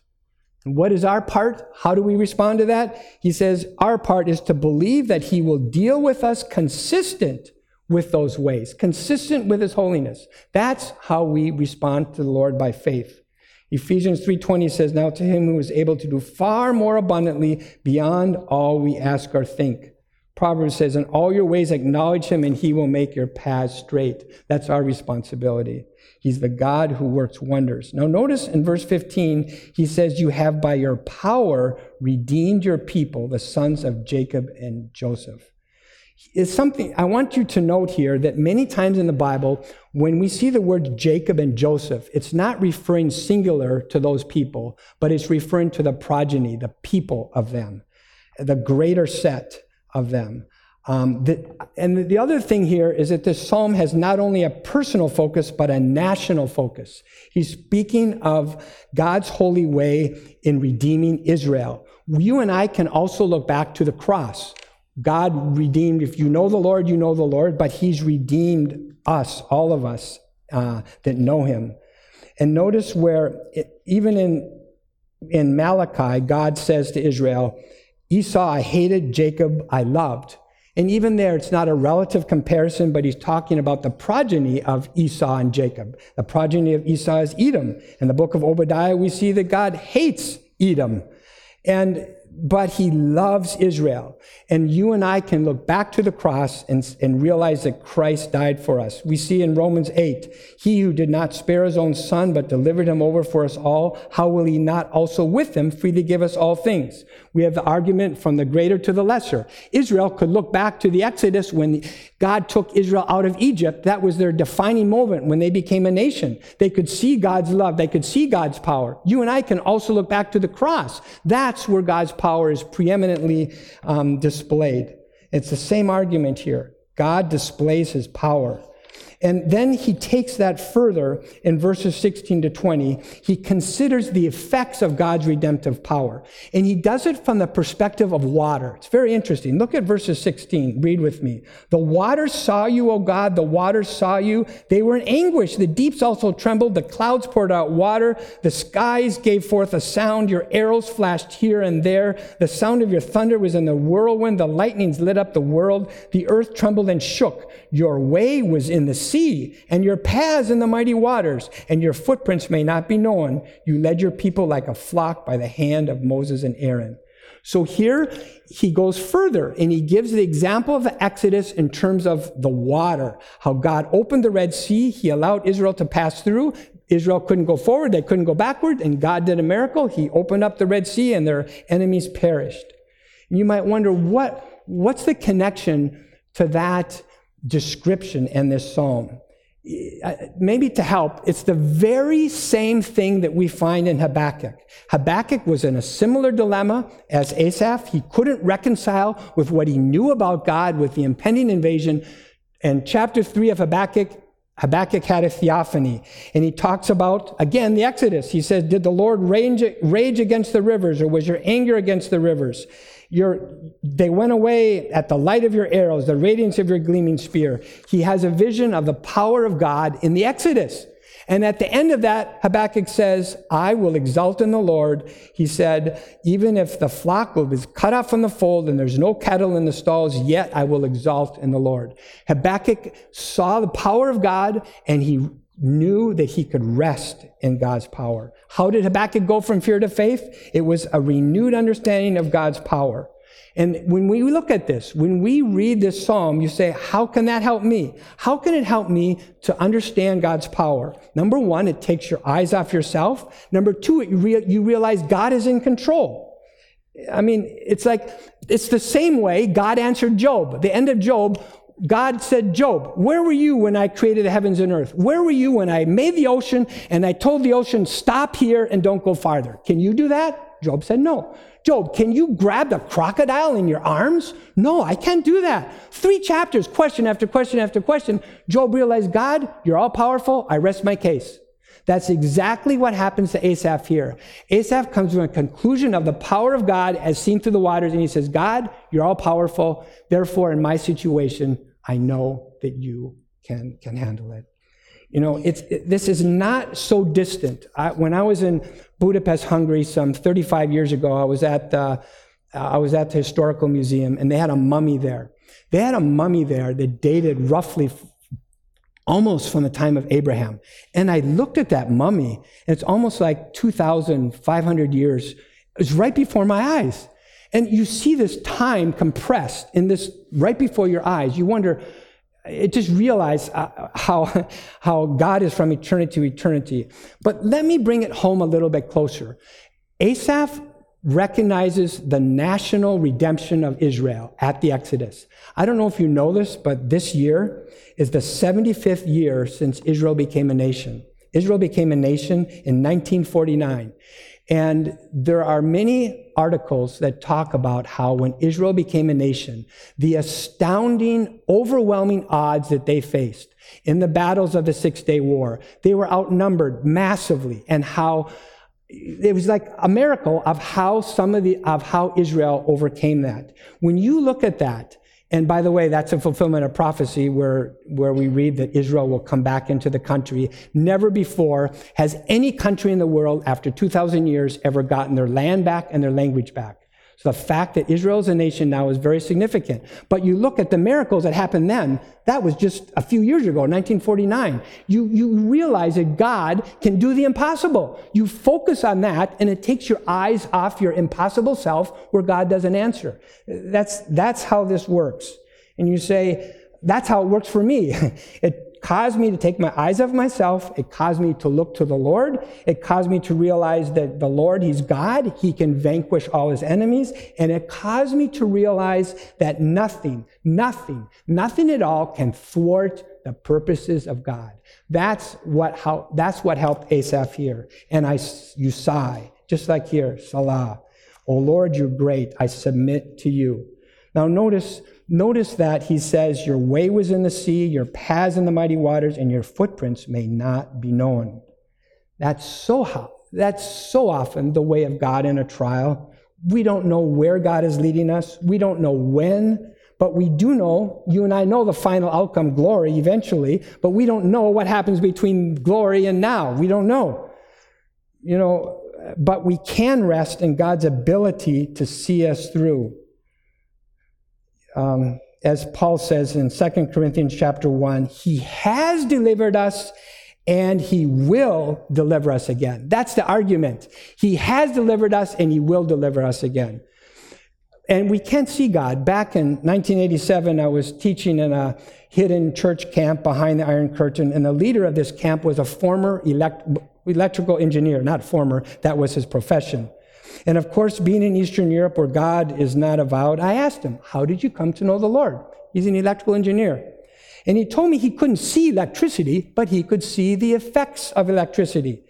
[SPEAKER 1] What is our part? How do we respond to that? He says, Our part is to believe that He will deal with us consistent with those ways, consistent with His holiness. That's how we respond to the Lord by faith. Ephesians 3:20 says, "Now to him who is able to do far more abundantly beyond all we ask or think." Proverbs says, "In all your ways acknowledge him and he will make your paths straight." That's our responsibility. He's the God who works wonders. Now, notice in verse 15, he says, You have by your power redeemed your people, the sons of Jacob and Joseph. Is something I want you to note here that many times in the Bible, when we see the word Jacob and Joseph, it's not referring singular to those people, but it's referring to the progeny, the people of them, the greater set of them. Um, the, and the other thing here is that this psalm has not only a personal focus, but a national focus. He's speaking of God's holy way in redeeming Israel. You and I can also look back to the cross. God redeemed, if you know the Lord, you know the Lord, but He's redeemed us, all of us uh, that know Him. And notice where, it, even in, in Malachi, God says to Israel, Esau I hated, Jacob I loved. And even there, it's not a relative comparison, but he's talking about the progeny of Esau and Jacob. The progeny of Esau is Edom. In the book of Obadiah, we see that God hates Edom. And but he loves Israel. And you and I can look back to the cross and, and realize that Christ died for us. We see in Romans 8, he who did not spare his own son, but delivered him over for us all, how will he not also with him freely give us all things? We have the argument from the greater to the lesser. Israel could look back to the Exodus when God took Israel out of Egypt. That was their defining moment when they became a nation. They could see God's love. They could see God's power. You and I can also look back to the cross. That's where God's power is preeminently um, displayed. It's the same argument here. God displays his power. And then he takes that further in verses 16 to 20. He considers the effects of God's redemptive power. And he does it from the perspective of water. It's very interesting. Look at verses 16. Read with me. The waters saw you, O God. The waters saw you. They were in anguish. The deeps also trembled. The clouds poured out water. The skies gave forth a sound. Your arrows flashed here and there. The sound of your thunder was in the whirlwind. The lightnings lit up the world. The earth trembled and shook. Your way was in the sea, and your paths in the mighty waters, and your footprints may not be known. You led your people like a flock by the hand of Moses and Aaron. So here he goes further and he gives the example of Exodus in terms of the water, how God opened the Red Sea, he allowed Israel to pass through. Israel couldn't go forward, they couldn't go backward, and God did a miracle. He opened up the Red Sea and their enemies perished. You might wonder what, what's the connection to that description in this psalm. maybe to help, it's the very same thing that we find in Habakkuk. Habakkuk was in a similar dilemma as Asaph. He couldn't reconcile with what he knew about God with the impending invasion. And chapter 3 of Habakkuk, Habakkuk had a theophany. And he talks about, again, the Exodus. He says, Did the Lord rage, rage against the rivers, or was your anger against the rivers? Your, they went away at the light of your arrows, the radiance of your gleaming spear. He has a vision of the power of God in the Exodus. And at the end of that, Habakkuk says, I will exult in the Lord. He said, even if the flock be cut off from the fold and there's no cattle in the stalls, yet I will exult in the Lord. Habakkuk saw the power of God and he knew that he could rest in God's power. How did Habakkuk go from fear to faith? It was a renewed understanding of God's power. And when we look at this, when we read this psalm, you say, how can that help me? How can it help me to understand God's power? Number one, it takes your eyes off yourself. Number two, you realize God is in control. I mean, it's like, it's the same way God answered Job. The end of Job, God said, Job, where were you when I created the heavens and earth? Where were you when I made the ocean and I told the ocean, stop here and don't go farther? Can you do that? Job said, no. Job, can you grab the crocodile in your arms? No, I can't do that. Three chapters, question after question after question. Job realized, God, you're all powerful. I rest my case. That's exactly what happens to Asaph here. Asaph comes to a conclusion of the power of God as seen through the waters, and he says, God, you're all powerful. Therefore, in my situation, I know that you can, can handle it. You know, it's, it, this is not so distant. I, when I was in Budapest, Hungary, some 35 years ago, I was at the, I was at the historical museum, and they had a mummy there. They had a mummy there that dated roughly almost from the time of Abraham. And I looked at that mummy, and it's almost like 2,500 years. It was right before my eyes. And you see this time compressed in this right before your eyes. You wonder, it just realize uh, how, how God is from eternity to eternity. But let me bring it home a little bit closer. Asaph recognizes the national redemption of Israel at the Exodus. I don't know if you know this, but this year is the 75th year since Israel became a nation. Israel became a nation in 1949. And there are many articles that talk about how when Israel became a nation, the astounding, overwhelming odds that they faced in the battles of the Six Day War, they were outnumbered massively, and how it was like a miracle of how some of the of how Israel overcame that. When you look at that, and by the way, that's a fulfillment of prophecy where, where we read that Israel will come back into the country. Never before has any country in the world after 2,000 years ever gotten their land back and their language back. So the fact that Israel is a nation now is very significant. But you look at the miracles that happened then, that was just a few years ago, 1949. You, you realize that God can do the impossible. You focus on that and it takes your eyes off your impossible self where God doesn't answer. That's, that's how this works. And you say, that's how it works for me. it caused me to take my eyes off myself. It caused me to look to the Lord. It caused me to realize that the Lord, He's God. He can vanquish all His enemies. And it caused me to realize that nothing, nothing, nothing at all can thwart the purposes of God. That's what, how, that's what helped Asaph here. And I, you sigh, just like here, Selah. Oh Lord, you're great. I submit to you. Now notice Notice that he says, Your way was in the sea, your paths in the mighty waters, and your footprints may not be known. That's so that's so often the way of God in a trial. We don't know where God is leading us. We don't know when, but we do know, you and I know the final outcome, glory, eventually, but we don't know what happens between glory and now. We don't know. You know, but we can rest in God's ability to see us through um, as Paul says in 2 Corinthians chapter 1, he has delivered us and he will deliver us again. That's the argument. He has delivered us and he will deliver us again. And we can't see God. Back in 1987, I was teaching in a hidden church camp behind the Iron Curtain, and the leader of this camp was a former elect- electrical engineer, not former, that was his profession. And of course, being in Eastern Europe where God is not avowed, I asked him, How did you come to know the Lord? He's an electrical engineer. And he told me he couldn't see electricity, but he could see the effects of electricity.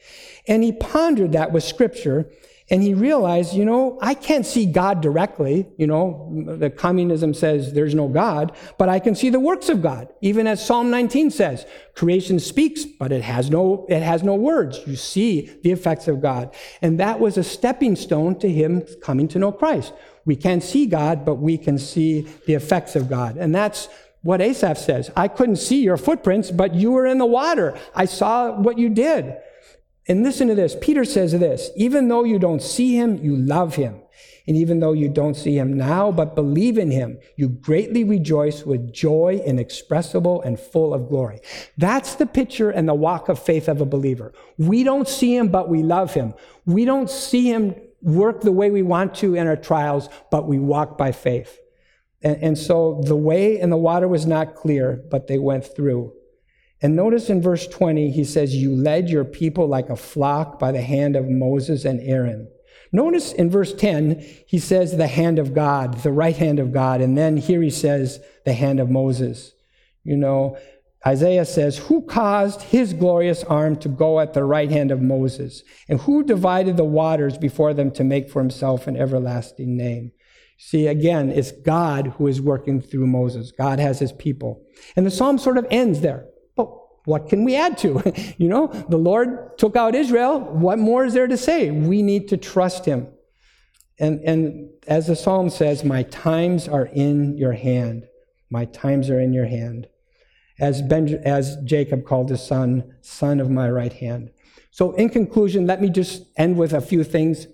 [SPEAKER 1] And he pondered that with scripture. And he realized, you know, I can't see God directly. You know, the communism says there's no God, but I can see the works of God. Even as Psalm 19 says, creation speaks, but it has no, it has no words. You see the effects of God. And that was a stepping stone to him coming to know Christ. We can't see God, but we can see the effects of God. And that's what Asaph says. I couldn't see your footprints, but you were in the water. I saw what you did. And listen to this. Peter says this, even though you don't see him, you love him. And even though you don't see him now, but believe in him, you greatly rejoice with joy inexpressible and full of glory. That's the picture and the walk of faith of a believer. We don't see him, but we love him. We don't see him work the way we want to in our trials, but we walk by faith. And, and so the way and the water was not clear, but they went through. And notice in verse 20, he says, You led your people like a flock by the hand of Moses and Aaron. Notice in verse 10, he says the hand of God, the right hand of God. And then here he says the hand of Moses. You know, Isaiah says, Who caused his glorious arm to go at the right hand of Moses? And who divided the waters before them to make for himself an everlasting name? See, again, it's God who is working through Moses. God has his people. And the psalm sort of ends there what can we add to? you know, the Lord took out Israel. What more is there to say? We need to trust him. And, and as the psalm says, my times are in your hand. My times are in your hand. As, ben, as Jacob called his son, son of my right hand. So, in conclusion, let me just end with a few things.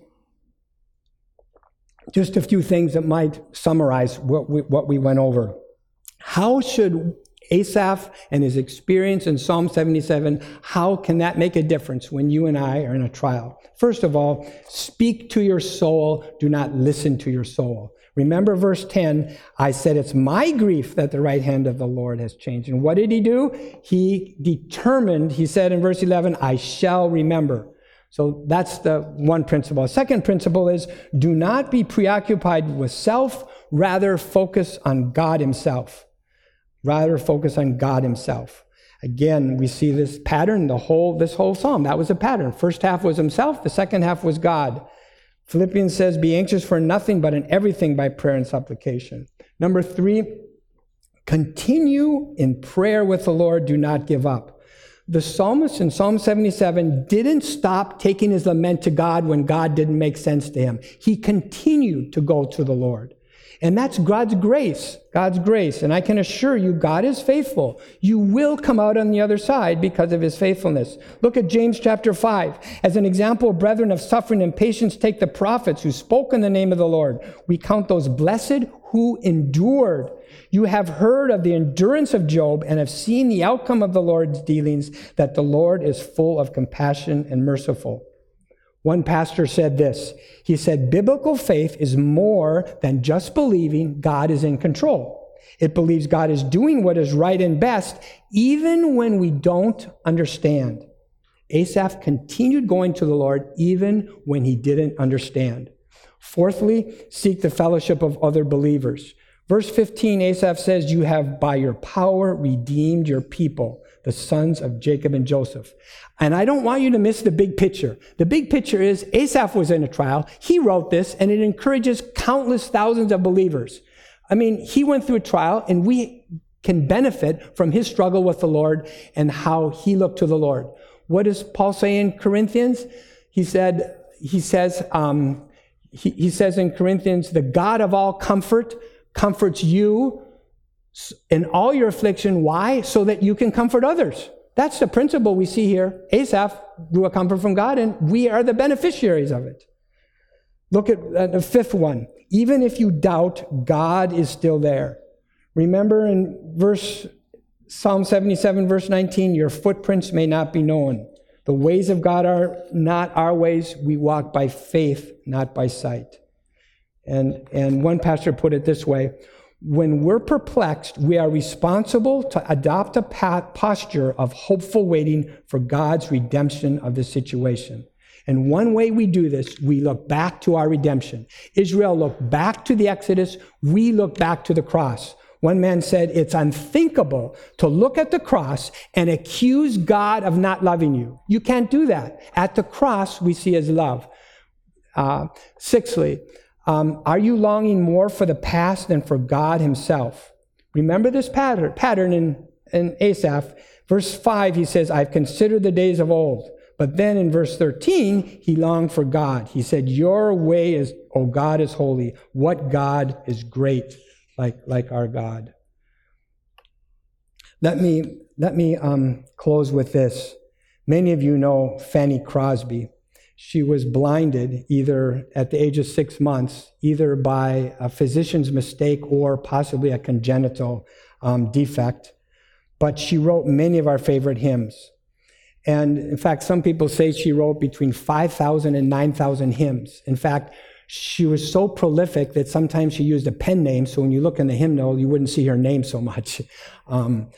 [SPEAKER 1] Just a few things that might summarize what we, what we went over. How should Asaph and his experience in Psalm 77, how can that make a difference when you and I are in a trial? First of all, speak to your soul, do not listen to your soul. Remember verse 10, I said, It's my grief that the right hand of the Lord has changed. And what did he do? He determined, he said in verse 11, I shall remember. So that's the one principle. Second principle is do not be preoccupied with self, rather focus on God Himself. Rather focus on God himself. Again, we see this pattern, the whole, this whole psalm. That was a pattern. First half was himself, the second half was God. Philippians says, Be anxious for nothing, but in everything by prayer and supplication. Number three, continue in prayer with the Lord, do not give up. The psalmist in Psalm 77 didn't stop taking his lament to God when God didn't make sense to him. He continued to go to the Lord. And that's God's grace, God's grace. And I can assure you, God is faithful. You will come out on the other side because of his faithfulness. Look at James chapter 5. As an example, brethren of suffering and patience, take the prophets who spoke in the name of the Lord. We count those blessed who endured. You have heard of the endurance of Job and have seen the outcome of the Lord's dealings, that the Lord is full of compassion and merciful. One pastor said this. He said, Biblical faith is more than just believing God is in control. It believes God is doing what is right and best, even when we don't understand. Asaph continued going to the Lord even when he didn't understand. Fourthly, seek the fellowship of other believers. Verse 15, Asaph says, You have by your power redeemed your people the sons of Jacob and Joseph. And I don't want you to miss the big picture. The big picture is Asaph was in a trial. He wrote this, and it encourages countless thousands of believers. I mean, he went through a trial, and we can benefit from his struggle with the Lord and how he looked to the Lord. What does Paul say in Corinthians? He said, he says, um, he, he says in Corinthians, the God of all comfort comforts you in all your affliction. Why? So that you can comfort others. That's the principle we see here. Asaph drew a comfort from God, and we are the beneficiaries of it. Look at uh, the fifth one. Even if you doubt, God is still there. Remember in verse Psalm 77, verse 19, your footprints may not be known. The ways of God are not our ways. We walk by faith, not by sight. And, and one pastor put it this way when we're perplexed, we are responsible to adopt a posture of hopeful waiting for God's redemption of the situation. And one way we do this, we look back to our redemption. Israel looked back to the Exodus. We look back to the cross. One man said, It's unthinkable to look at the cross and accuse God of not loving you. You can't do that. At the cross, we see his love. Uh, sixthly, um, are you longing more for the past than for God himself? Remember this pattern, pattern in, in Asaph. Verse 5, he says, I've considered the days of old. But then in verse 13, he longed for God. He said, Your way is, oh God is holy. What God is great, like, like our God. Let me, let me um, close with this. Many of you know Fanny Crosby. She was blinded either at the age of six months, either by a physician's mistake or possibly a congenital um, defect. But she wrote many of our favorite hymns. And in fact, some people say she wrote between 5,000 and 9,000 hymns. In fact, she was so prolific that sometimes she used a pen name. So when you look in the hymnal, you wouldn't see her name so much. Um,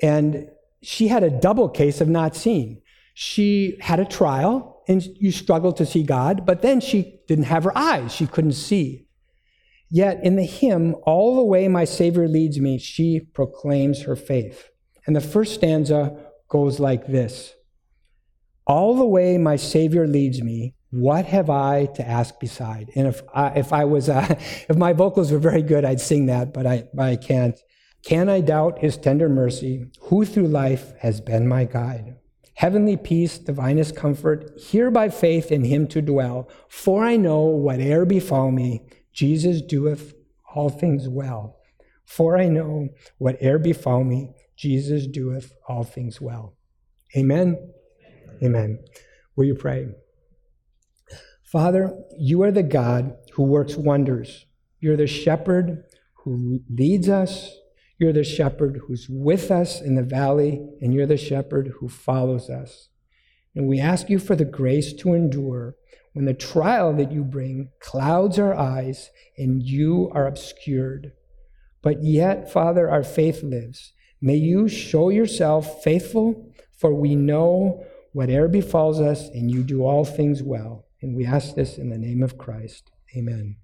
[SPEAKER 1] and she had a double case of not seeing. She had a trial and you struggle to see God, but then she didn't have her eyes. She couldn't see. Yet in the hymn, All the Way My Savior Leads Me, she proclaims her faith. And the first stanza goes like this all the way my Savior leads me, what have I to ask beside? And if I, if I was, uh, if my vocals were very good, I'd sing that, but I, I can't. Can I doubt his tender mercy, who through life has been my guide? Heavenly peace, divinest comfort, here by faith in him to dwell. For I know whate'er befall me, Jesus doeth all things well. For I know whate'er befall me, Jesus doeth all things well. Amen. Amen. Will you pray? Father, you are the God who works wonders. You're the shepherd who leads us. You're the shepherd who's with us in the valley, and you're the shepherd who follows us. And we ask you for the grace to endure when the trial that you bring clouds our eyes and you are obscured. But yet, Father, our faith lives. May you show yourself faithful, for we know whatever befalls us, and you do all things well. And we ask this in the name of Christ. Amen.